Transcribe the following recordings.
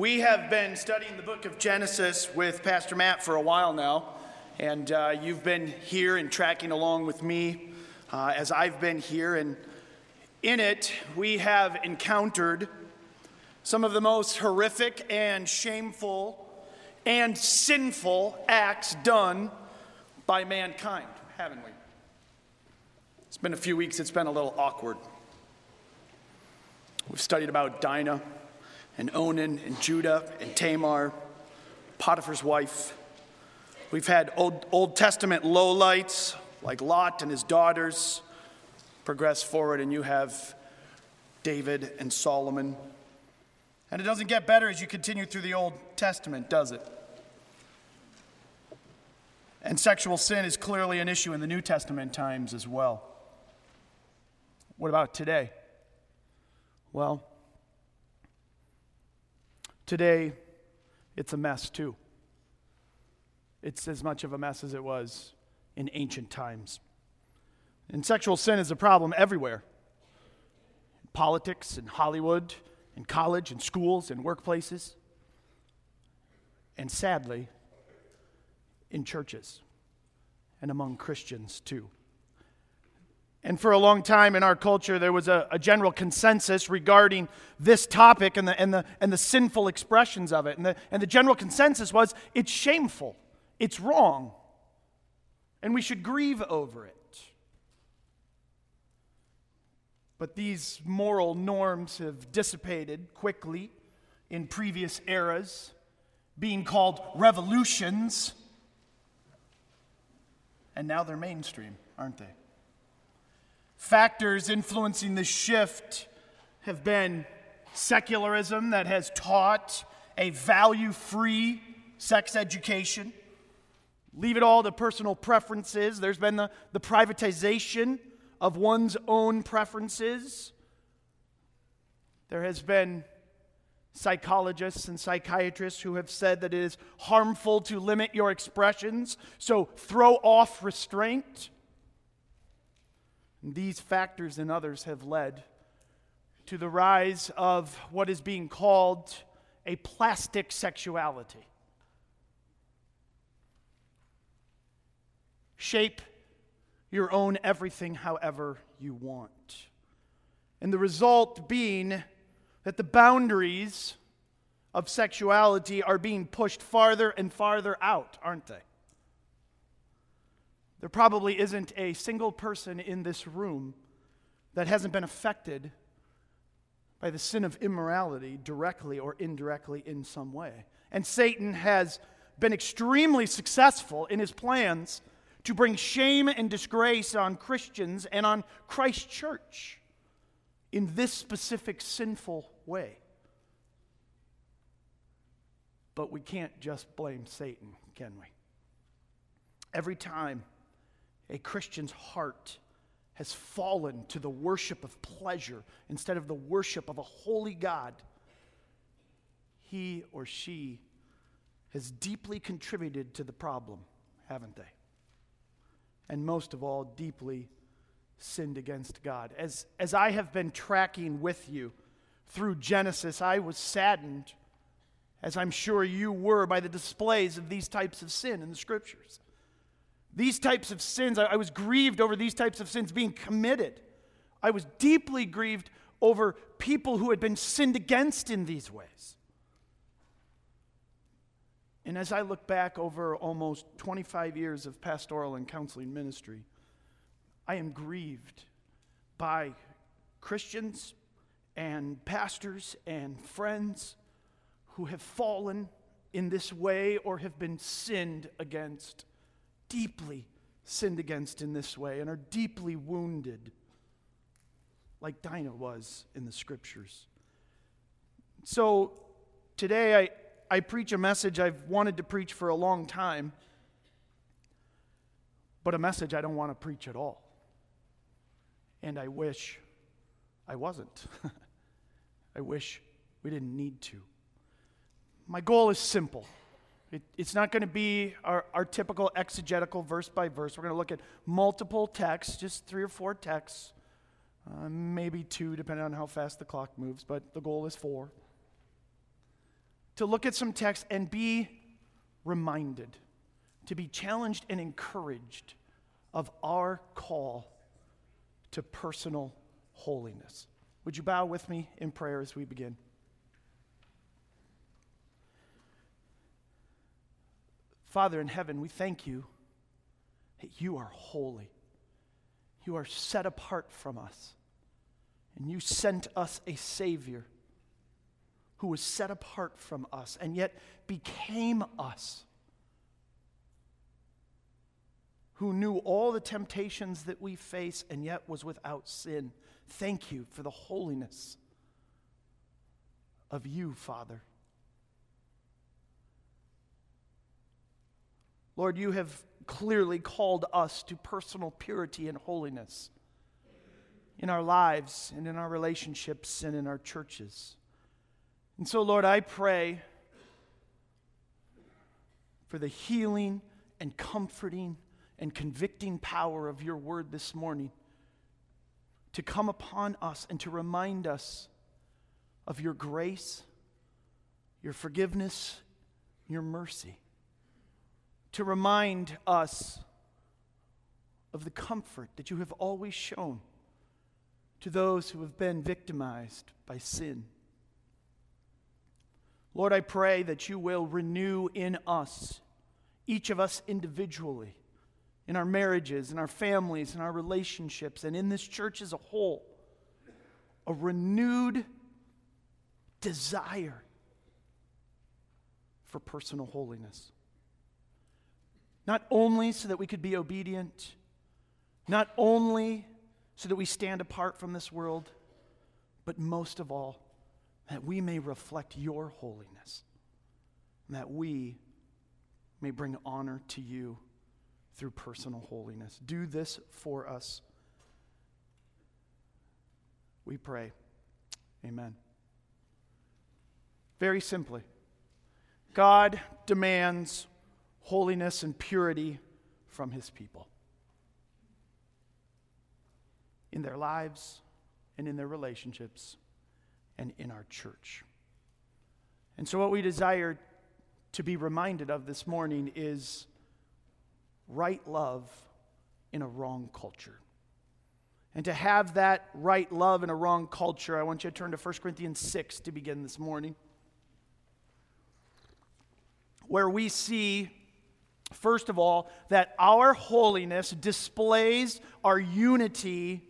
We have been studying the book of Genesis with Pastor Matt for a while now, and uh, you've been here and tracking along with me uh, as I've been here. And in it, we have encountered some of the most horrific and shameful and sinful acts done by mankind, haven't we? It's been a few weeks, it's been a little awkward. We've studied about Dinah and Onan and Judah and Tamar, Potiphar's wife. We've had Old, Old Testament lowlights like Lot and his daughters progress forward, and you have David and Solomon. And it doesn't get better as you continue through the Old Testament, does it? And sexual sin is clearly an issue in the New Testament times as well. What about today? Well, Today, it's a mess too. It's as much of a mess as it was in ancient times. And sexual sin is a problem everywhere in politics, in Hollywood, in college, in schools, in workplaces, and sadly, in churches and among Christians too. And for a long time in our culture, there was a, a, general consensus regarding this topic and the, and, the, and the sinful expressions of it. And the, and the general consensus was it's shameful, it's wrong, and we should grieve over it. But these moral norms have dissipated quickly in previous eras, being called revolutions, and now they're mainstream, aren't they? Factors influencing this shift have been secularism that has taught a value free sex education. Leave it all to personal preferences. There's been the, the privatization of one's own preferences. There has been psychologists and psychiatrists who have said that it is harmful to limit your expressions, so throw off restraint. These factors and others have led to the rise of what is being called a plastic sexuality. Shape your own everything however you want. And the result being that the boundaries of sexuality are being pushed farther and farther out, aren't they? There probably isn't a single person in this room that hasn't been affected by the sin of immorality directly or indirectly in some way. And Satan has been extremely successful in his plans to bring shame and disgrace on Christians and on Christ Church in this specific sinful way. But we can't just blame Satan, can we? Every time a Christian's heart has fallen to the worship of pleasure instead of the worship of a holy God, he or she has deeply contributed to the problem, haven't they? And most of all, deeply sinned against God. As, as I have been tracking with you through Genesis, I was saddened, as I'm sure you were, by the displays of these types of sin in the scriptures. These types of sins, I, I was grieved over these types of sins being committed. I was deeply grieved over people who had been sinned against in these ways. And as I look back over almost 25 years of pastoral and counseling ministry, I am grieved by Christians and pastors and friends who have fallen in this way or have been sinned against deeply sinned against in this way and are deeply wounded, like Dinah was in the scriptures. So today I, I preach a message I've wanted to preach for a long time, but a message I don't want to preach at all. And I wish I wasn't. I wish we didn't need to. My goal is simple. It, it's not going to be our, our typical exegetical verse by verse. We're going to look at multiple texts, just three or four texts, uh, maybe two, depending on how fast the clock moves, but the goal is four. to look at some text and be reminded, to be challenged and encouraged of our call to personal holiness. Would you bow with me in prayer as we begin? Father in heaven, we thank you that you are holy. You are set apart from us. And you sent us a Savior who was set apart from us and yet became us, who knew all the temptations that we face and yet was without sin. Thank you for the holiness of you, Father. Lord, you have clearly called us to personal purity and holiness in our lives and in our relationships and in our churches. And so, Lord, I pray for the healing and comforting and convicting power of your word this morning to come upon us and to remind us of your grace, your forgiveness, your mercy. To remind us of the comfort that you have always shown to those who have been victimized by sin. Lord, I pray that you will renew in us, each of us individually, in our marriages, in our families, in our relationships, and in this church as a whole, a renewed desire for personal holiness. Not only so that we could be obedient, not only so that we stand apart from this world, but most of all, that we may reflect your holiness, and that we may bring honor to you through personal holiness. Do this for us. We pray. Amen. Very simply, God demands holiness and purity from his people in their lives and in their relationships and in our church. And so, what we desire to be reminded of this morning is right love in a wrong culture. And to have that right love in a wrong culture, I want you to turn to 1 Corinthians 6 to begin this morning, where we see, first of all, that our holiness displays our unity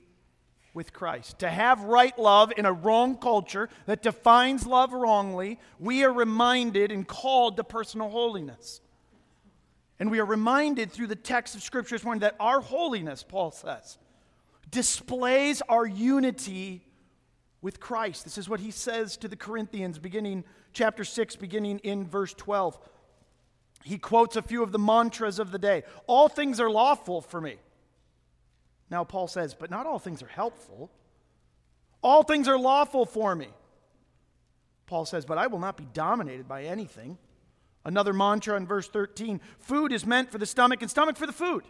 with Christ. To have right love in a wrong culture that defines love wrongly, we are reminded and called to personal holiness. And we are reminded through the text of Scripture this morning that our holiness, Paul says, displays our unity with Christ. This is what he says to the Corinthians, beginning chapter 6, beginning in verse 12. He quotes a few of the mantras of the day All things are lawful for me now, Paul says, but not all things are helpful. All things are lawful for me. Paul says, but I will not be dominated by anything. Another mantra in verse 13 food is meant for the stomach and stomach for the food.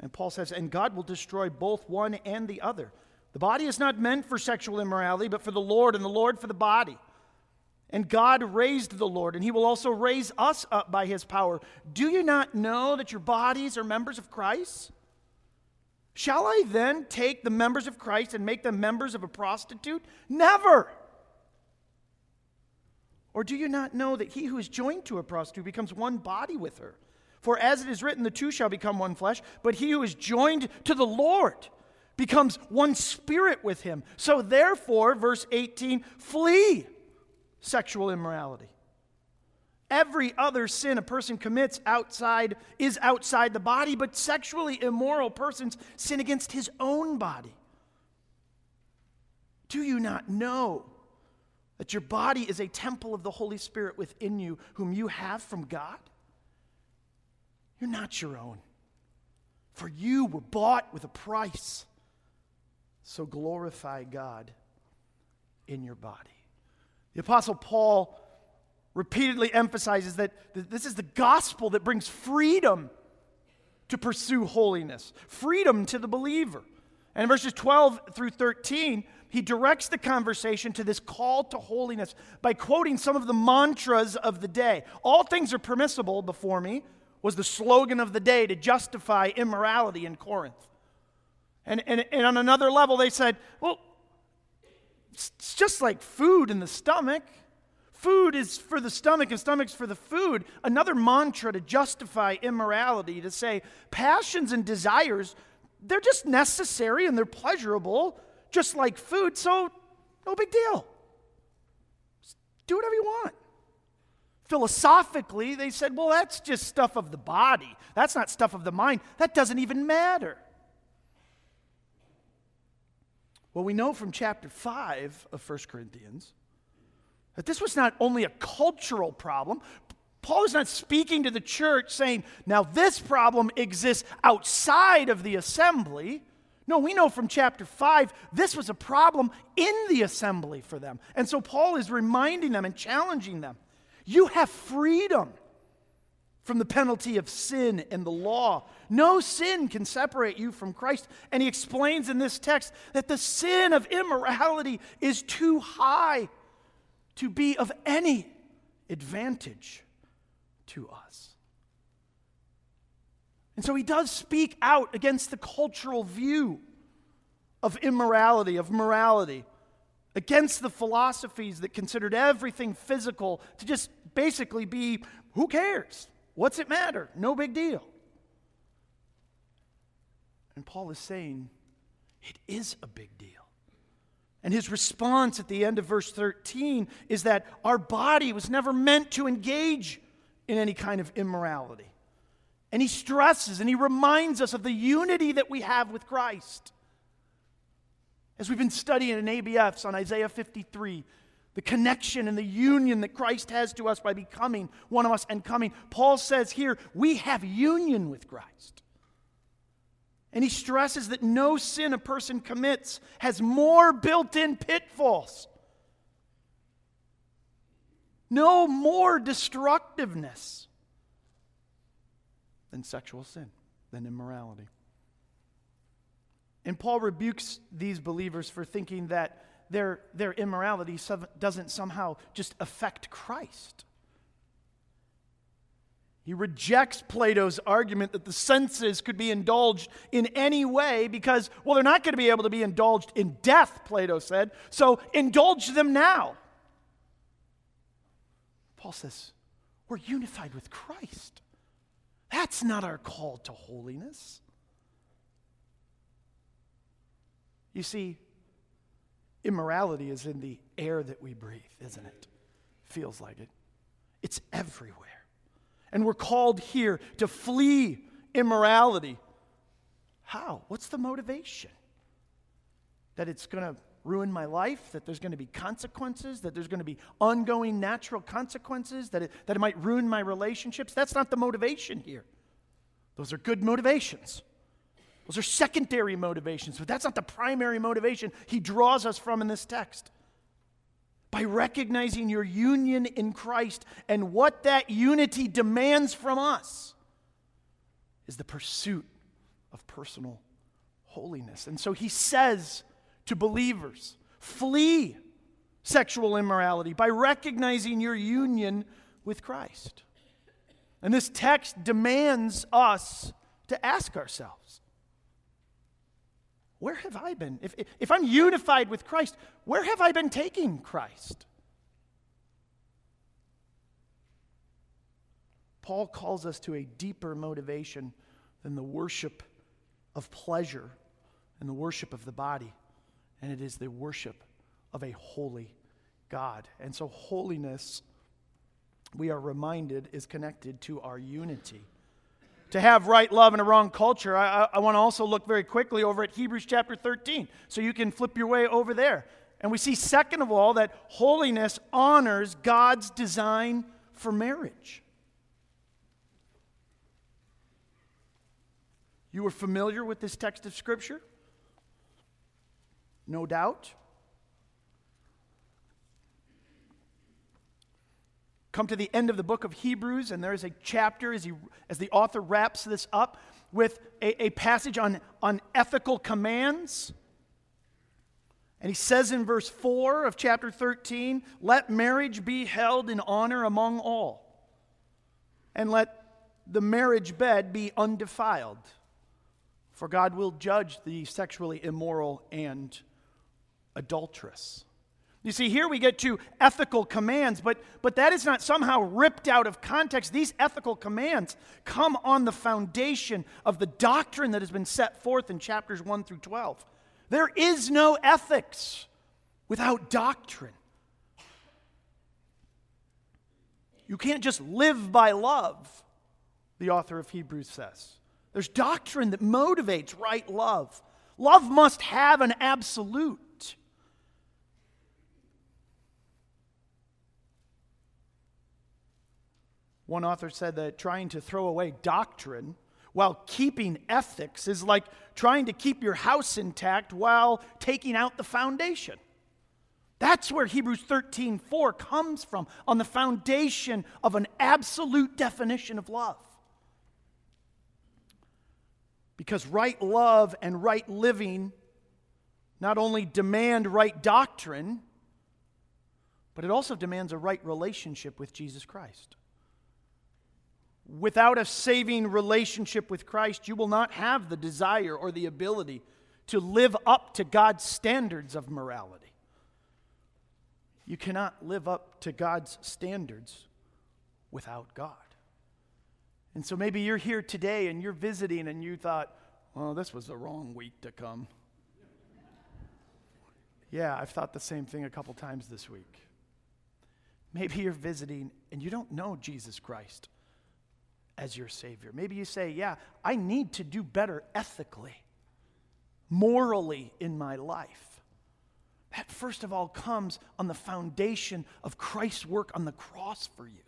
And Paul says, and God will destroy both one and the other. The body is not meant for sexual immorality, but for the Lord, and the Lord for the body. And God raised the Lord, and he will also raise us up by his power. Do you not know that your bodies are members of Christ? Shall I then take the members of Christ and make them members of a prostitute? Never. Or do you not know that he who is joined to a prostitute becomes one body with her? For as it is written, the two shall become one flesh, but he who is joined to the Lord becomes one spirit with him. So therefore, verse 18, flee sexual immorality. Every other sin a person commits outside is outside the body, but sexually immoral persons sin against his own body. Do you not know that your body is a temple of the Holy Spirit within you, whom you have from God? You're not your own, for you were bought with a price. So glorify God in your body. The Apostle Paul repeatedly emphasizes that this is the gospel that brings freedom to pursue holiness, freedom to the believer. And in verses 12 through 13, he directs the conversation to this call to holiness by quoting some of the mantras of the day. All things are permissible before me was the slogan of the day to justify immorality in Corinth. And, and, and on another level, they said, well, it's just like food in the stomach. Food is for the stomach and stomach's for the food. Another mantra to justify immorality, to say passions and desires, they're just necessary and they're pleasurable, just like food, so no big deal. Just do whatever you want. Philosophically, they said, well, that's just stuff of the body. That's not stuff of the mind. That doesn't even matter. Well, we know from chapter 5 of 1 Corinthians that this was not only a cultural problem. Paul is not speaking to the church saying, now this problem exists outside of the assembly. No, we know from chapter 5 this was a problem in the assembly for them. And so Paul is reminding them and challenging them. You have freedom from the penalty of sin and the law. No sin can separate you from Christ. And he explains in this text that the sin of immorality is too high to be of any advantage to us. And so he does speak out against the cultural view of immorality, of morality, against the philosophies that considered everything physical to just basically be who cares? What's it matter? No big deal. And Paul is saying it is a big deal. And his response at the end of verse 13 is that our body was never meant to engage in any kind of immorality. And he stresses and he reminds us of the unity that we have with Christ. As we've been studying in ABFs on Isaiah 53, the connection and the union that Christ has to us by becoming one of us and coming. Paul says here, we have union with Christ. And he stresses that no sin a person commits has more built in pitfalls, no more destructiveness than sexual sin, than immorality. And Paul rebukes these believers for thinking that their, their immorality doesn't somehow just affect Christ. He rejects Plato's argument that the senses could be indulged in any way because, well, they're not going to be able to be indulged in death, Plato said, so indulge them now. Paul says, we're unified with Christ. That's not our call to holiness. You see, Immorality is in the air that we breathe, isn't it? Feels like it. It's everywhere. And we're called here to flee immorality. How? What's the motivation? That it's going to ruin my life, that there's going to be consequences, that there's going to be ongoing natural consequences, that it, that it might ruin my relationships. That's not the motivation here. Those are good motivations. Those are secondary motivations, but that's not the primary motivation he draws us from in this text. By recognizing your union in Christ and what that unity demands from us is the pursuit of personal holiness. And so he says to believers, flee sexual immorality by recognizing your union with Christ. And this text demands us to ask ourselves where have I been? If, if I'm unified with Christ, where have I been taking Christ? Paul calls us to a deeper motivation than the worship of pleasure and the worship of the body, and it is the worship of a holy God. And so, holiness, we are reminded, is connected to our unity to have right love in a wrong culture, I, I, I want to also look very quickly over at Hebrews chapter 13. So you can flip your way over there. And we see, second of all, that holiness honors God's design for marriage. You are familiar with this text of Scripture? No doubt. Come to the end of the book of Hebrews, and there is a chapter as, he, as the author wraps this up with a, a passage on, on ethical commands. And he says in verse 4 of chapter 13, let marriage be held in honor among all, and let the marriage bed be undefiled, for God will judge the sexually immoral and adulterous. You see, here we get to ethical commands, but, but that is not somehow ripped out of context. These ethical commands come on the foundation of the doctrine that has been set forth in chapters 1 through 12. There is no ethics without doctrine. You can't just live by love, the author of Hebrews says. There's doctrine that motivates right love. Love must have an absolute. One author said that trying to throw away doctrine while keeping ethics is like trying to keep your house intact while taking out the foundation. That's where Hebrews 13 4 comes from, on the foundation of an absolute definition of love. Because right love and right living not only demand right doctrine, but it also demands a right relationship with Jesus Christ. Without a saving relationship with Christ, you will not have the desire or the ability to live up to God's standards of morality. You cannot live up to God's standards without God. And so maybe you're here today and you're visiting and you thought, well, this was the wrong week to come. yeah, I've thought the same thing a couple times this week. Maybe you're visiting and you don't know Jesus Christ as your Savior. Maybe you say, Yeah, I need to do better ethically, morally in my life. That, first of all, comes on the foundation of Christ's work on the cross for you.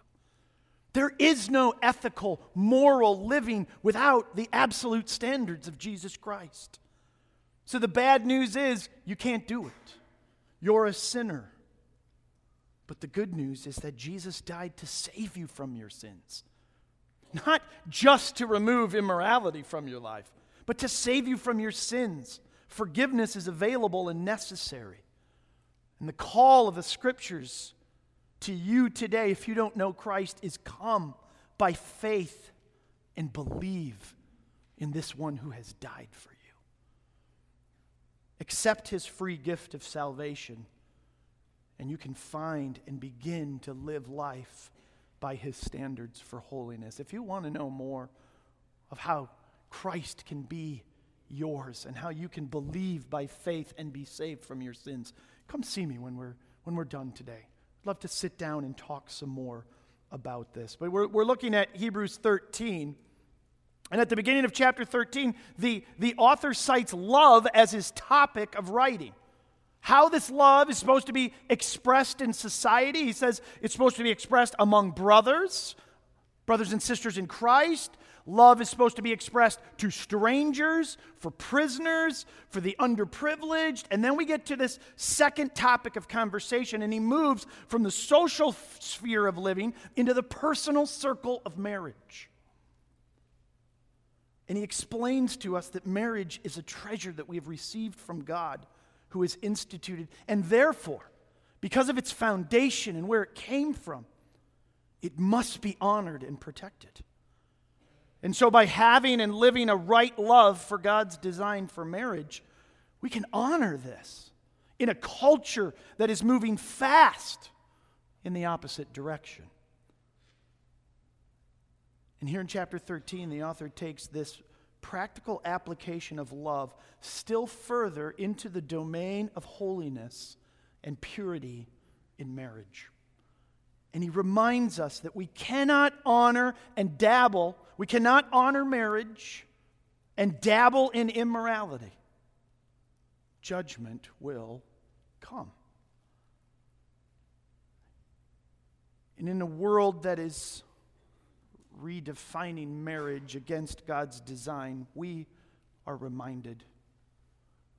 There is no ethical, moral living without the absolute standards of Jesus Christ. So the bad news is you can't do it. You're a sinner. But the good news is that Jesus died to save you from your sins not just to remove immorality from your life, but to save you from your sins. Forgiveness is available and necessary. And the call of the scriptures to you today, if you don't know Christ, is come by faith and believe in this one who has died for you. Accept his free gift of salvation, and you can find and begin to live life by his standards for holiness. If you want to know more of how Christ can be yours and how you can believe by faith and be saved from your sins, come see me when we're, when we're done today. I'd love to sit down and talk some more about this. But we're, we're looking at Hebrews 13. And at the beginning of chapter 13, the, the author cites love as his topic of writing how this love is supposed to be expressed in society. He says it's supposed to be expressed among brothers, brothers and sisters in Christ. Love is supposed to be expressed to strangers, for prisoners, for the underprivileged. And then we get to this second topic of conversation, and he moves from the social sphere of living into the personal circle of marriage. And he explains to us that marriage is a treasure that we have received from God who is instituted. And therefore, because of its foundation and where it came from, it must be honored and protected. And so, by having and living a right love for God's design for marriage, we can honor this in a culture that is moving fast in the opposite direction. And here in chapter 13, the author takes this practical application of love still further into the domain of holiness and purity in marriage. And he reminds us that we cannot honor and dabble, we cannot honor marriage and dabble in immorality. Judgment will come. And in a world that is redefining marriage against God's design, we are reminded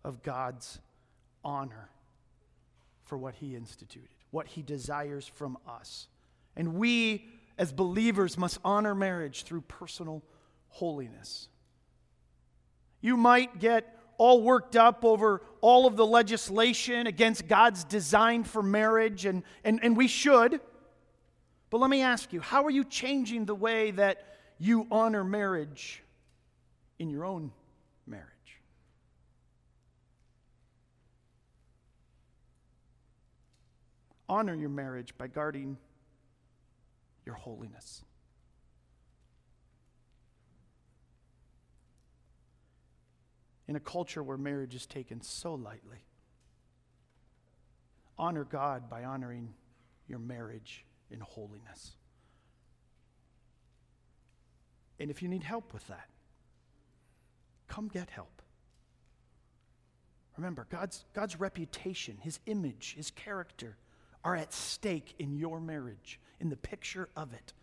of God's honor for what He instituted, what He desires from us. And we, as believers, must honor marriage through personal holiness. You might get all worked up over all of the legislation against God's design for marriage, and, and, and we should. But let me ask you how are you changing the way that you honor marriage in your own marriage? Honor your marriage by guarding your holiness. In a culture where marriage is taken so lightly, honor God by honoring your marriage in holiness. And if you need help with that, come get help. Remember, God's, God's reputation, His image, His character are at stake in your marriage, in the picture of it.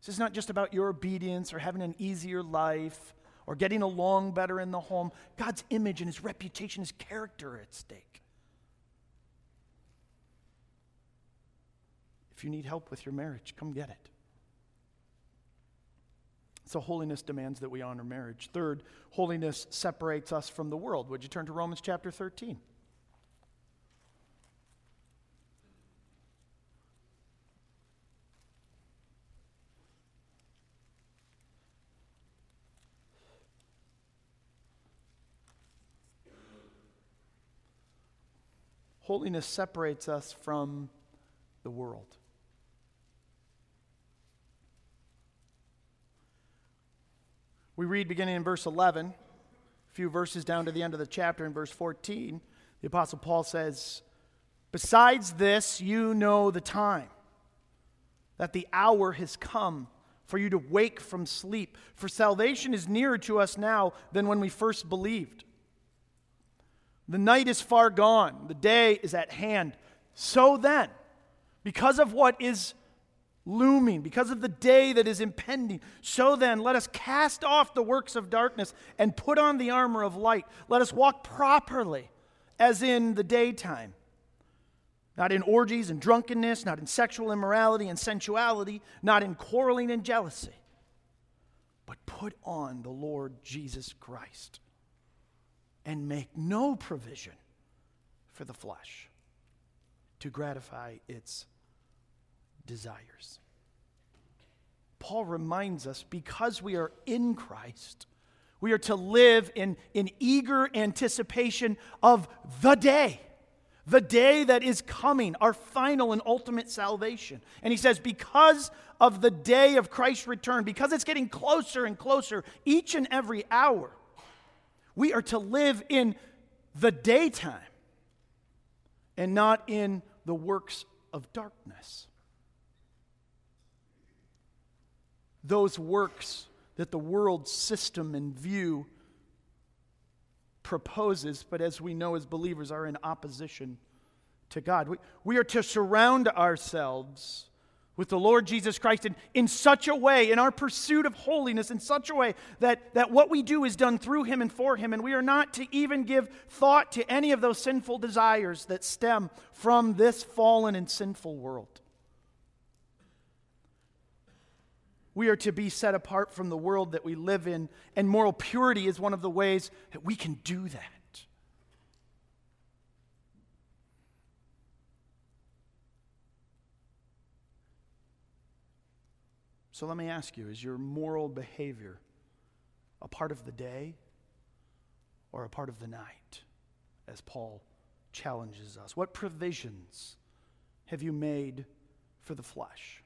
This is not just about your obedience or having an easier life or getting along better in the home. God's image and his reputation, his character are at stake. If you need help with your marriage, come get it. So, holiness demands that we honor marriage. Third, holiness separates us from the world. Would you turn to Romans chapter 13? Holiness separates us from the world. We read beginning in verse 11, a few verses down to the end of the chapter in verse 14. The Apostle Paul says, Besides this, you know the time, that the hour has come for you to wake from sleep. For salvation is nearer to us now than when we first believed. The night is far gone, the day is at hand. So then, because of what is looming, because of the day that is impending, so then let us cast off the works of darkness and put on the armor of light. Let us walk properly as in the daytime. Not in orgies and drunkenness, not in sexual immorality and sensuality, not in quarreling and jealousy, but put on the Lord Jesus Christ and make no provision for the flesh to gratify its desires. Paul reminds us because we are in Christ, we are to live in, in eager anticipation of the day, the day that is coming, our final and ultimate salvation. And he says, because of the day of Christ's return, because it's getting closer and closer each and every hour, we are to live in the daytime and not in the works of darkness. Those works that the world system and view proposes, but as we know as believers, are in opposition to God. We, we are to surround ourselves with the Lord Jesus Christ in, in such a way, in our pursuit of holiness, in such a way that, that what we do is done through Him and for Him, and we are not to even give thought to any of those sinful desires that stem from this fallen and sinful world. We are to be set apart from the world that we live in, and moral purity is one of the ways that we can do that. So let me ask you is your moral behavior a part of the day or a part of the night, as Paul challenges us? What provisions have you made for the flesh?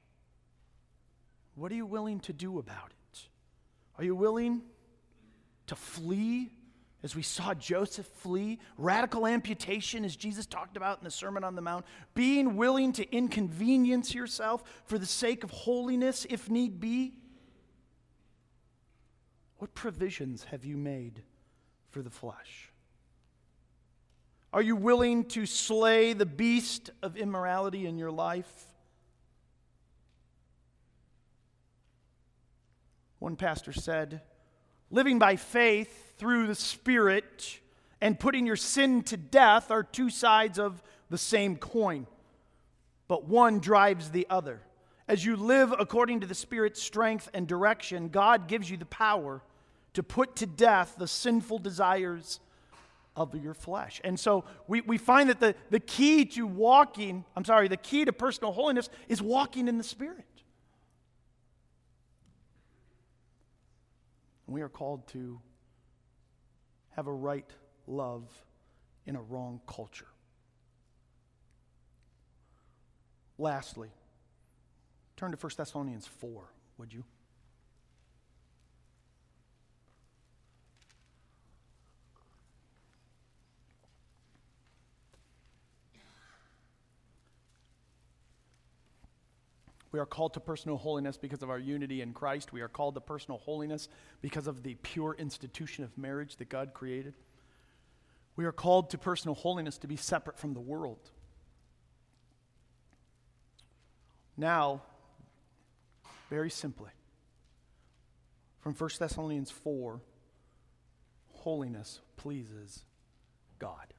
What are you willing to do about it? Are you willing to flee as we saw Joseph flee, radical amputation, as Jesus talked about in the Sermon on the Mount, being willing to inconvenience yourself for the sake of holiness if need be. What provisions have you made for the flesh? Are you willing to slay the beast of immorality in your life? One pastor said, Living by faith through the Spirit and putting your sin to death are two sides of the same coin, but one drives the other. As you live according to the Spirit's strength and direction, God gives you the power to put to death the sinful desires of your flesh. And so we, we find that the, the key to walking, I'm sorry, the key to personal holiness is walking in the Spirit. We are called to have a right love in a wrong culture. Lastly, turn to 1 Thessalonians 4, would you? We are called to personal holiness because of our unity in Christ. We are called to personal holiness because of the pure institution of marriage that God created. We are called to personal holiness to be separate from the world. Now, very simply, from 1 Thessalonians 4, holiness pleases God.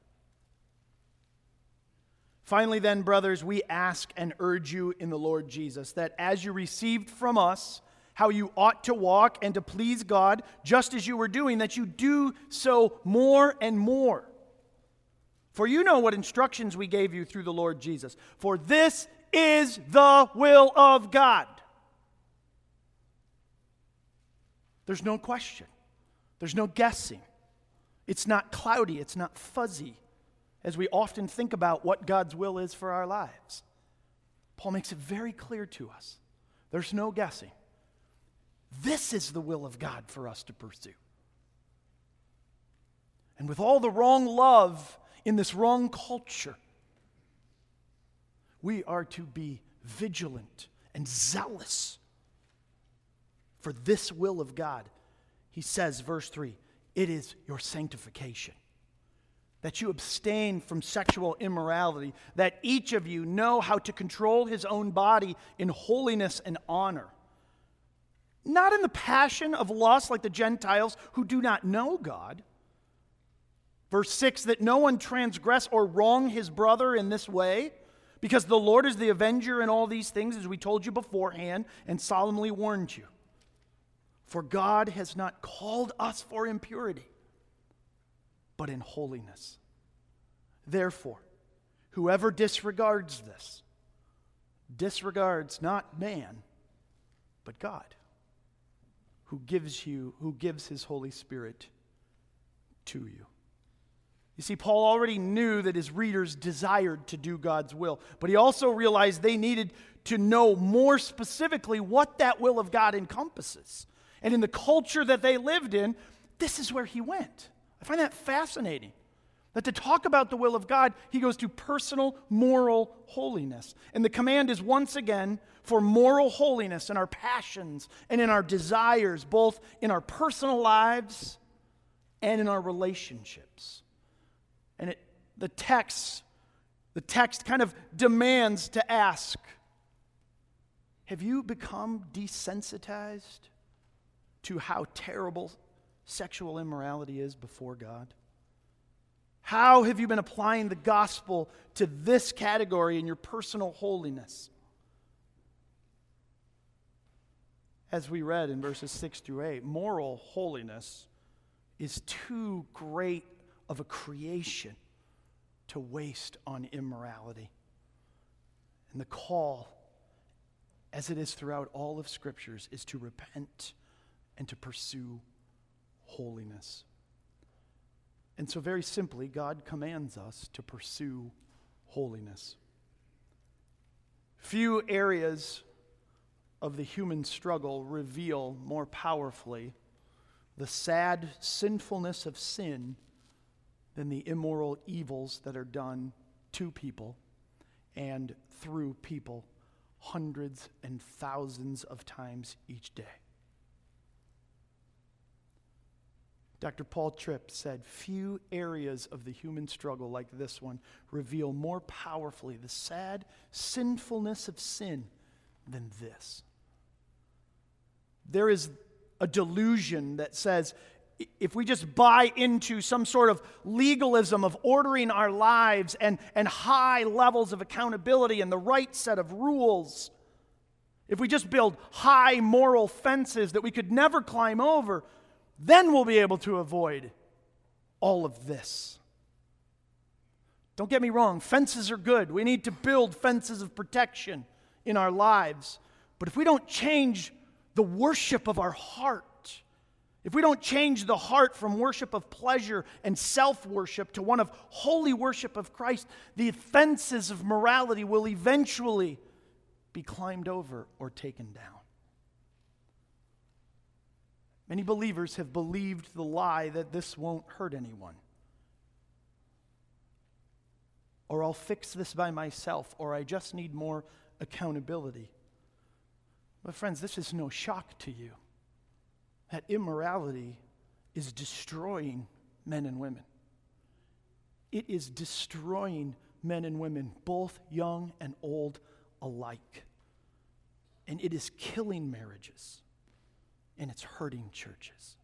Finally, then, brothers, we ask and urge you in the Lord Jesus that as you received from us how you ought to walk and to please God, just as you were doing, that you do so more and more. For you know what instructions we gave you through the Lord Jesus. For this is the will of God. There's no question, there's no guessing. It's not cloudy, it's not fuzzy as we often think about what God's will is for our lives. Paul makes it very clear to us there's no guessing. This is the will of God for us to pursue. And with all the wrong love in this wrong culture, we are to be vigilant and zealous for this will of God. He says, verse 3 it is your sanctification that you abstain from sexual immorality, that each of you know how to control his own body in holiness and honor. Not in the passion of lust like the Gentiles who do not know God. Verse 6 that no one transgress or wrong his brother in this way, because the Lord is the avenger in all these things, as we told you beforehand and solemnly warned you. For God has not called us for impurity but in holiness. Therefore, whoever disregards this disregards not man, but God, who gives you who gives his Holy Spirit to you. You see, Paul already knew that his readers desired to do God's will, but he also realized they needed to know more specifically what that will of God encompasses. And in the culture that they lived in, this is where he went. I find that fascinating. That to talk about the will of God, he goes to personal moral holiness. And the command is once again for moral holiness in our passions and in our desires, both in our personal lives and in our relationships. And it, the text, the text kind of demands to ask Have you become desensitized to how terrible sexual immorality is before God? How have you been applying the gospel to this category in your personal holiness? As we read in verses 6 through 8, moral holiness is too great of a creation to waste on immorality. And the call, as it is throughout all of Scriptures, is to repent and to pursue holiness. And so, very simply, God commands us to pursue holiness. Few areas of the human struggle reveal more powerfully the sad sinfulness of sin than the immoral evils that are done to people and through people hundreds and thousands of times each day. Dr. Paul Tripp said, Few areas of the human struggle like this one reveal more powerfully the sad sinfulness of sin than this. There is a delusion that says if we just buy into some sort of legalism of ordering our lives and, and high levels of accountability and the right set of rules, if we just build high moral fences that we could never climb over, then we'll be able to avoid all of this. Don't get me wrong, fences are good. We need to build fences of protection in our lives. But if we don't change the worship of our heart, if we don't change the heart from worship of pleasure and self worship to one of holy worship of Christ, the fences of morality will eventually be climbed over or taken down. Many believers have believed the lie that this won't hurt anyone. Or I'll fix this by myself, or I just need more accountability. But, friends, this is no shock to you that immorality is destroying men and women. It is destroying men and women, both young and old alike. And it is killing marriages, and it's hurting churches.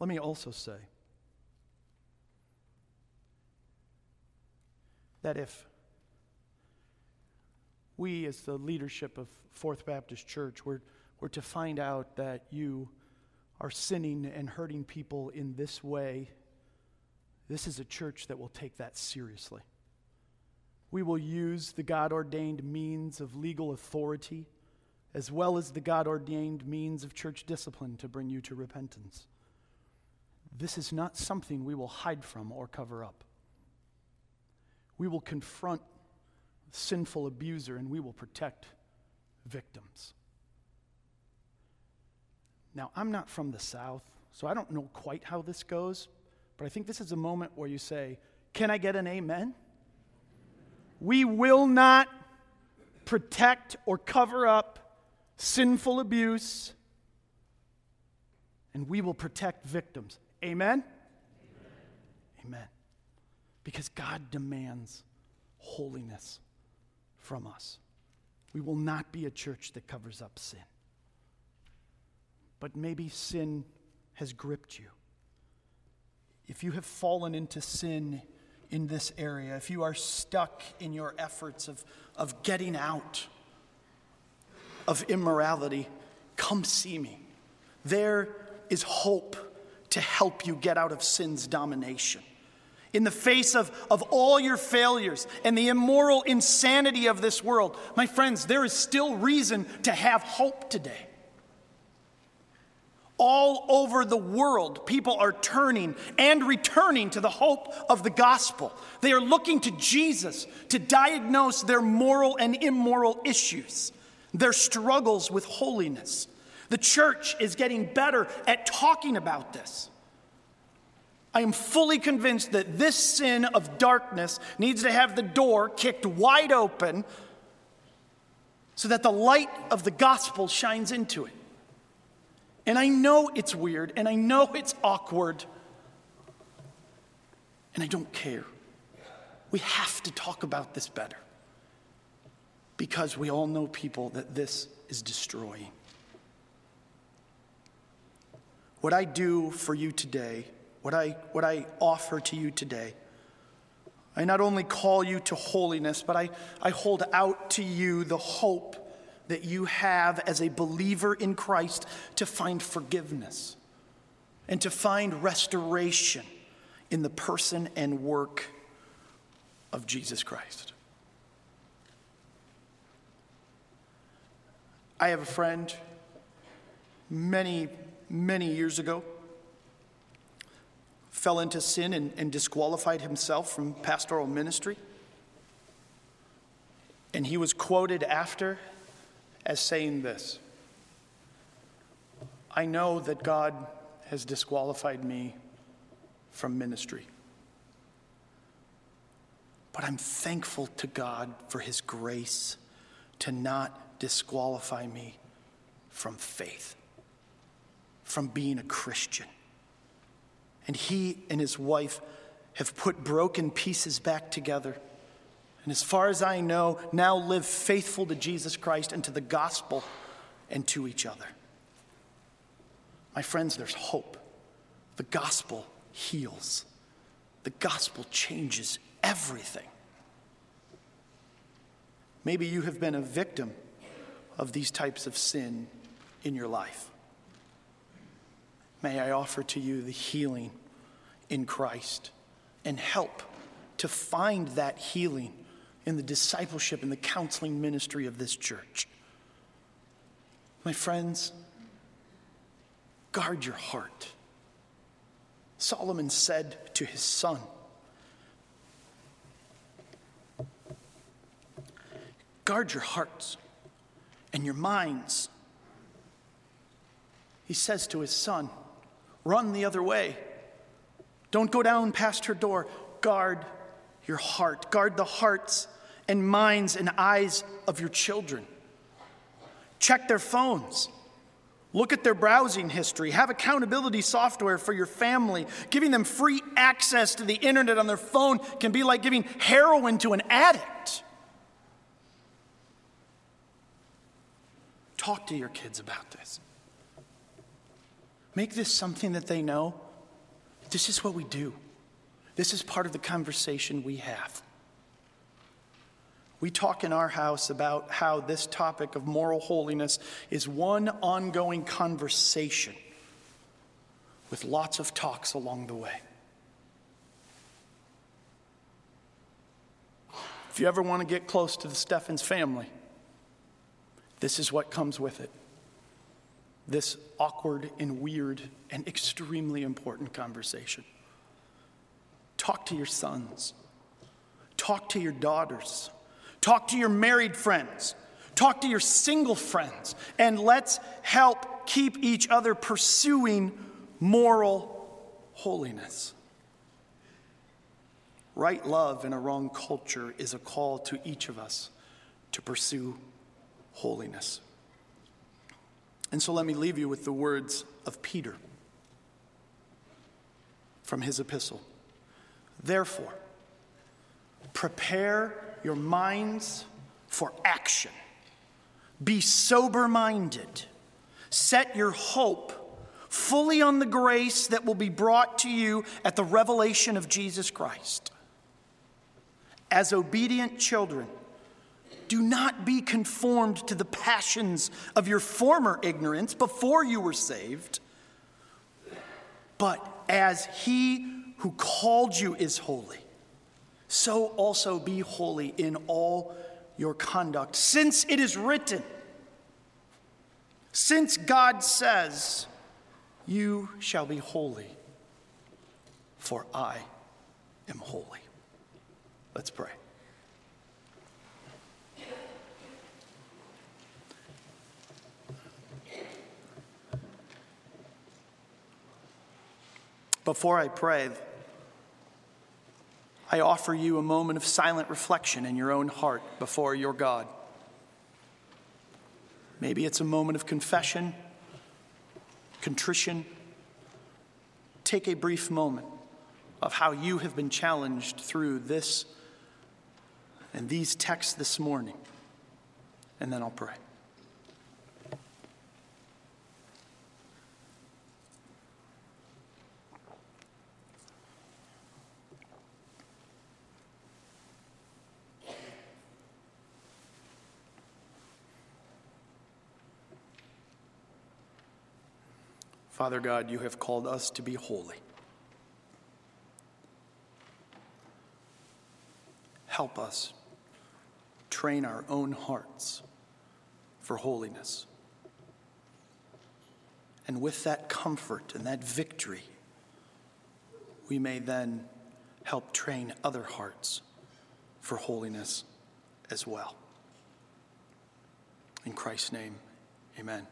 Let me also say that if we, as the leadership of Fourth Baptist Church, were, were to find out that you are sinning and hurting people in this way, this is a church that will take that seriously. We will use the God ordained means of legal authority as well as the God ordained means of church discipline to bring you to repentance. This is not something we will hide from or cover up. We will confront sinful abuser and we will protect victims. Now, I'm not from the South, so I don't know quite how this goes, but I think this is a moment where you say, Can I get an amen? We will not protect or cover up sinful abuse, and we will protect victims. Amen? Amen. Amen. Because God demands holiness from us. We will not be a church that covers up sin. But maybe sin has gripped you. If you have fallen into sin in this area, if you are stuck in your efforts of, of getting out of immorality, come see me. There is hope to help you get out of sin's domination in the face of, of all your failures and the immoral insanity of this world, my friends, there is still reason to have hope today. All over the world, people are turning and returning to the hope of the gospel. They are looking to Jesus to diagnose their moral and immoral issues, their struggles with holiness. The church is getting better at talking about this. I am fully convinced that this sin of darkness needs to have the door kicked wide open so that the light of the gospel shines into it. And I know it's weird and I know it's awkward, and I don't care. We have to talk about this better because we all know people that this is destroying. What I do for you today what I, what I offer to you today. I not only call you to holiness, but I, I hold out to you the hope that you have as a believer in Christ to find forgiveness and to find restoration in the person and work of Jesus Christ. I have a friend many, many years ago fell into sin and, and disqualified himself from pastoral ministry. And he was quoted after as saying this I know that God has disqualified me from ministry. But I'm thankful to God for his grace to not disqualify me from faith, from being a Christian. And he and his wife have put broken pieces back together. And as far as I know, now live faithful to Jesus Christ and to the gospel and to each other. My friends, there's hope. The gospel heals, the gospel changes everything. Maybe you have been a victim of these types of sin in your life. may I offer to you the healing in Christ and help to find that healing in the discipleship and the counseling ministry of this church. My friends, guard your heart. Solomon said to his son, Guard your hearts and your minds. He says to his son, Run the other way. Don't go down past her door. Guard your heart. Guard the hearts and minds and eyes of your children. Check their phones. Look at their browsing history. Have accountability software for your family. Giving them free access to the internet on their phone can be like giving heroin to an addict. Talk to your kids about this. Make this something that they know. This is what we do. This is part of the conversation we have. We talk in our house about how this topic of moral holiness is one ongoing conversation with lots of talks along the way. If you ever want to get close to the Steffens family, this is what comes with it this awkward and weird and extremely important conversation. Talk to your sons, talk to your daughters, talk to your married friends, talk to your single friends, and let's help keep each other pursuing moral holiness. Right love in a wrong culture is a call to each of us to pursue holiness. And so let me leave you with the words of Peter from his epistle. Therefore, prepare your minds for action. Be sober minded. Set your hope fully on the grace that will be brought to you at the revelation of Jesus Christ. As obedient children, do not be conformed to the passions of your former ignorance before you were saved, but as he who called you is holy, so also be holy in all your conduct. Since it is written, since God says, You shall be holy, for I am holy. Let's pray. Before I pray, I offer you a moment of silent reflection in your own heart before your God. Maybe it's a moment of confession, contrition. Take a brief moment of how you have been challenged through this and these texts this morning, and then I'll pray. Father God, you have called us to be holy. Help us train our own hearts for holiness. And with that comfort and that victory, we may then help train other hearts for holiness as well. In Christ's name, amen.